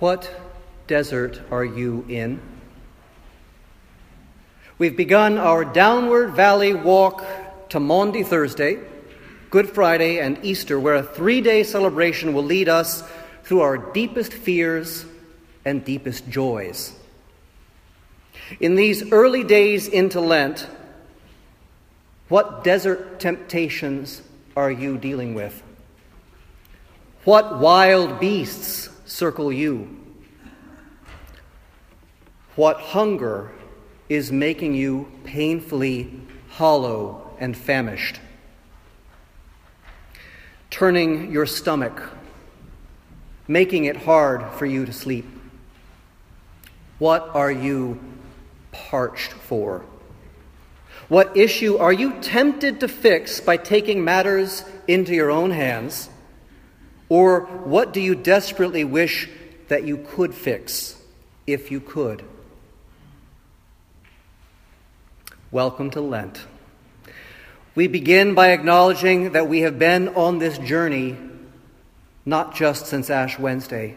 What desert are you in? We've begun our downward valley walk to Maundy Thursday, Good Friday, and Easter, where a three day celebration will lead us through our deepest fears and deepest joys. In these early days into Lent, what desert temptations are you dealing with? What wild beasts circle you? What hunger is making you painfully hollow and famished? Turning your stomach, making it hard for you to sleep. What are you parched for? What issue are you tempted to fix by taking matters into your own hands? Or what do you desperately wish that you could fix if you could? Welcome to Lent. We begin by acknowledging that we have been on this journey not just since Ash Wednesday,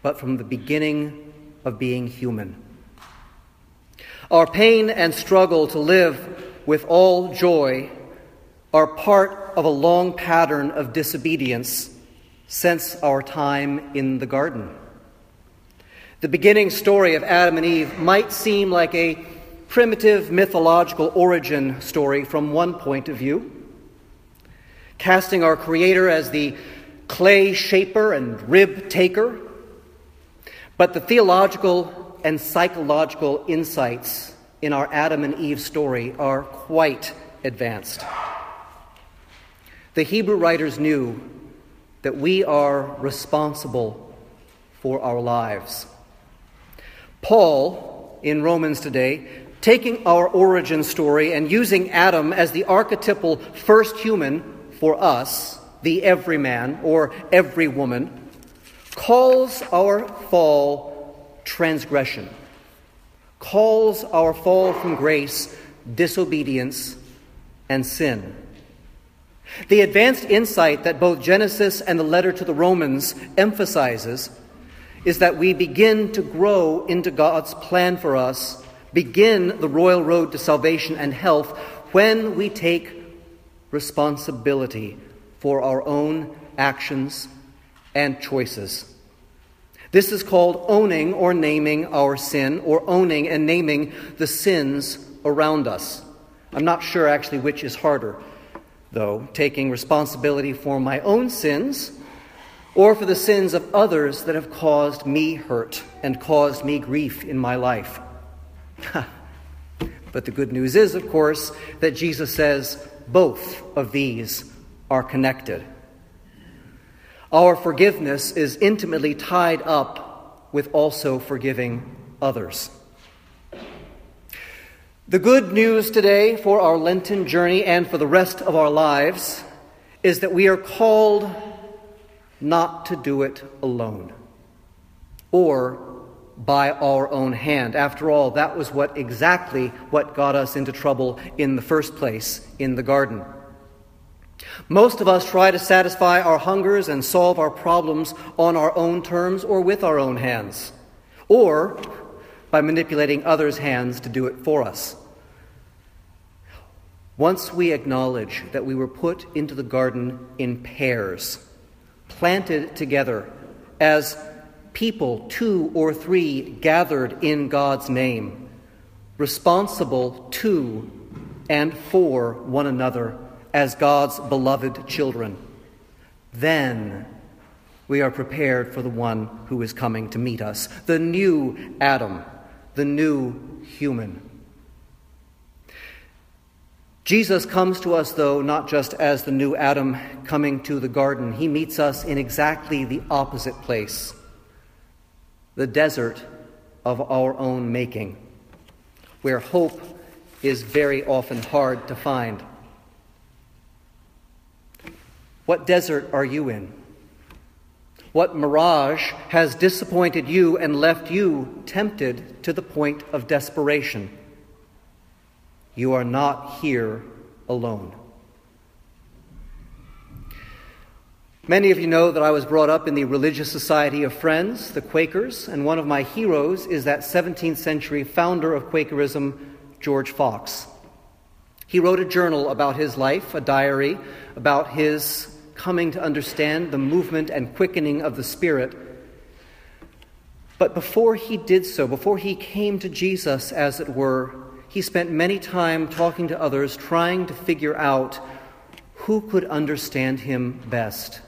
but from the beginning of being human. Our pain and struggle to live with all joy are part of a long pattern of disobedience since our time in the garden. The beginning story of Adam and Eve might seem like a primitive mythological origin story from one point of view, casting our Creator as the clay shaper and rib taker. But the theological and psychological insights in our Adam and Eve story are quite advanced. The Hebrew writers knew that we are responsible for our lives. Paul, in Romans today, taking our origin story and using Adam as the archetypal first human for us, the everyman or every woman, calls our fall transgression, calls our fall from grace disobedience and sin. The advanced insight that both Genesis and the letter to the Romans emphasizes is that we begin to grow into God's plan for us, begin the royal road to salvation and health when we take responsibility for our own actions and choices. This is called owning or naming our sin, or owning and naming the sins around us. I'm not sure actually which is harder though, taking responsibility for my own sins or for the sins of others that have caused me hurt and caused me grief in my life. but the good news is, of course, that Jesus says both of these are connected. Our forgiveness is intimately tied up with also forgiving others. The good news today for our Lenten journey and for the rest of our lives is that we are called not to do it alone or by our own hand. After all, that was what exactly what got us into trouble in the first place in the garden. Most of us try to satisfy our hungers and solve our problems on our own terms or with our own hands, or by manipulating others' hands to do it for us. Once we acknowledge that we were put into the garden in pairs, planted together as people, two or three gathered in God's name, responsible to and for one another as God's beloved children, then we are prepared for the one who is coming to meet us, the new Adam, the new human. Jesus comes to us, though, not just as the new Adam coming to the garden. He meets us in exactly the opposite place the desert of our own making, where hope is very often hard to find. What desert are you in? What mirage has disappointed you and left you tempted to the point of desperation? You are not here alone. Many of you know that I was brought up in the Religious Society of Friends, the Quakers, and one of my heroes is that 17th century founder of Quakerism, George Fox. He wrote a journal about his life, a diary about his coming to understand the movement and quickening of the Spirit. But before he did so, before he came to Jesus, as it were, he spent many time talking to others, trying to figure out who could understand him best.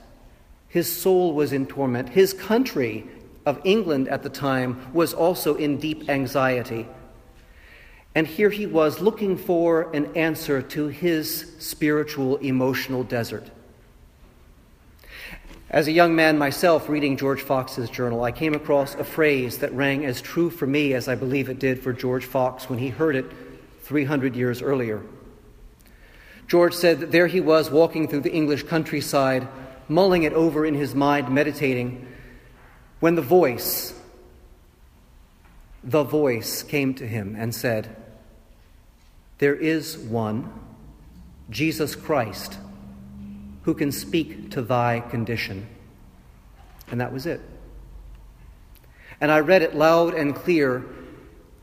His soul was in torment. His country of England at the time was also in deep anxiety. And here he was looking for an answer to his spiritual, emotional desert. As a young man myself, reading George Fox's journal, I came across a phrase that rang as true for me as I believe it did for George Fox when he heard it 300 years earlier. George said that there he was walking through the English countryside mulling it over in his mind, meditating, when the voice, the voice came to him and said, There is one, Jesus Christ, who can speak to thy condition. And that was it. And I read it loud and clear,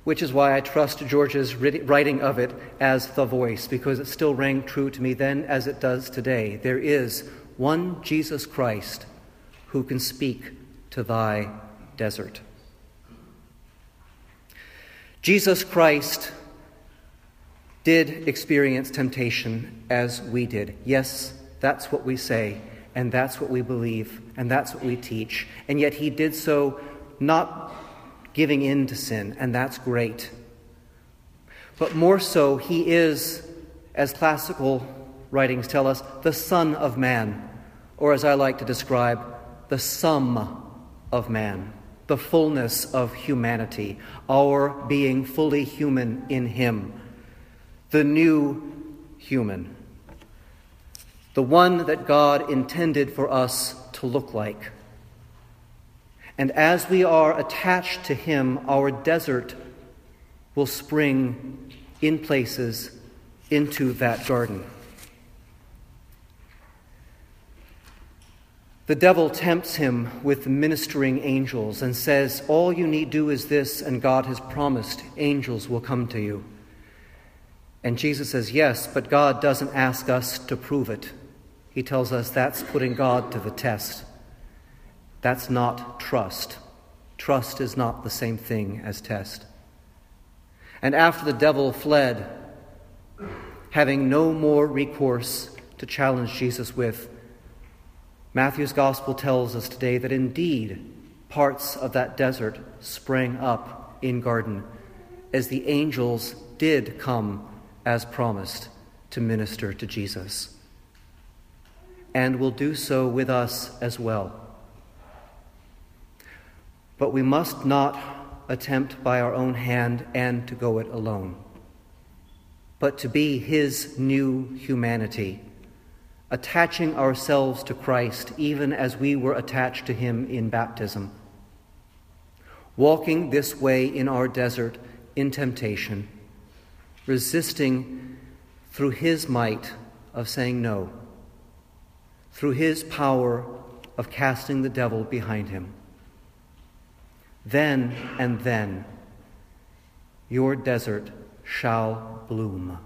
which is why I trust George's writing of it as the voice, because it still rang true to me then as it does today. There is one Jesus Christ who can speak to thy desert. Jesus Christ did experience temptation as we did. Yes, that's what we say, and that's what we believe, and that's what we teach. And yet he did so not giving in to sin, and that's great. But more so, he is, as classical writings tell us, the Son of Man or as I like to describe, the sum of man, the fullness of humanity, our being fully human in Him, the new human, the one that God intended for us to look like. And as we are attached to Him, our desert will spring in places into that garden. The devil tempts him with ministering angels and says, All you need do is this, and God has promised angels will come to you. And Jesus says, Yes, but God doesn't ask us to prove it. He tells us that's putting God to the test. That's not trust. Trust is not the same thing as test. And after the devil fled, having no more recourse to challenge Jesus with, Matthew's gospel tells us today that indeed parts of that desert sprang up in garden as the angels did come as promised to minister to Jesus and will do so with us as well. But we must not attempt by our own hand and to go it alone, but to be His new humanity attaching ourselves to Christ even as we were attached to Him in baptism. Walking this way in our desert in temptation, resisting through His might of saying no, through His power of casting the devil behind Him. Then and then, your desert shall bloom.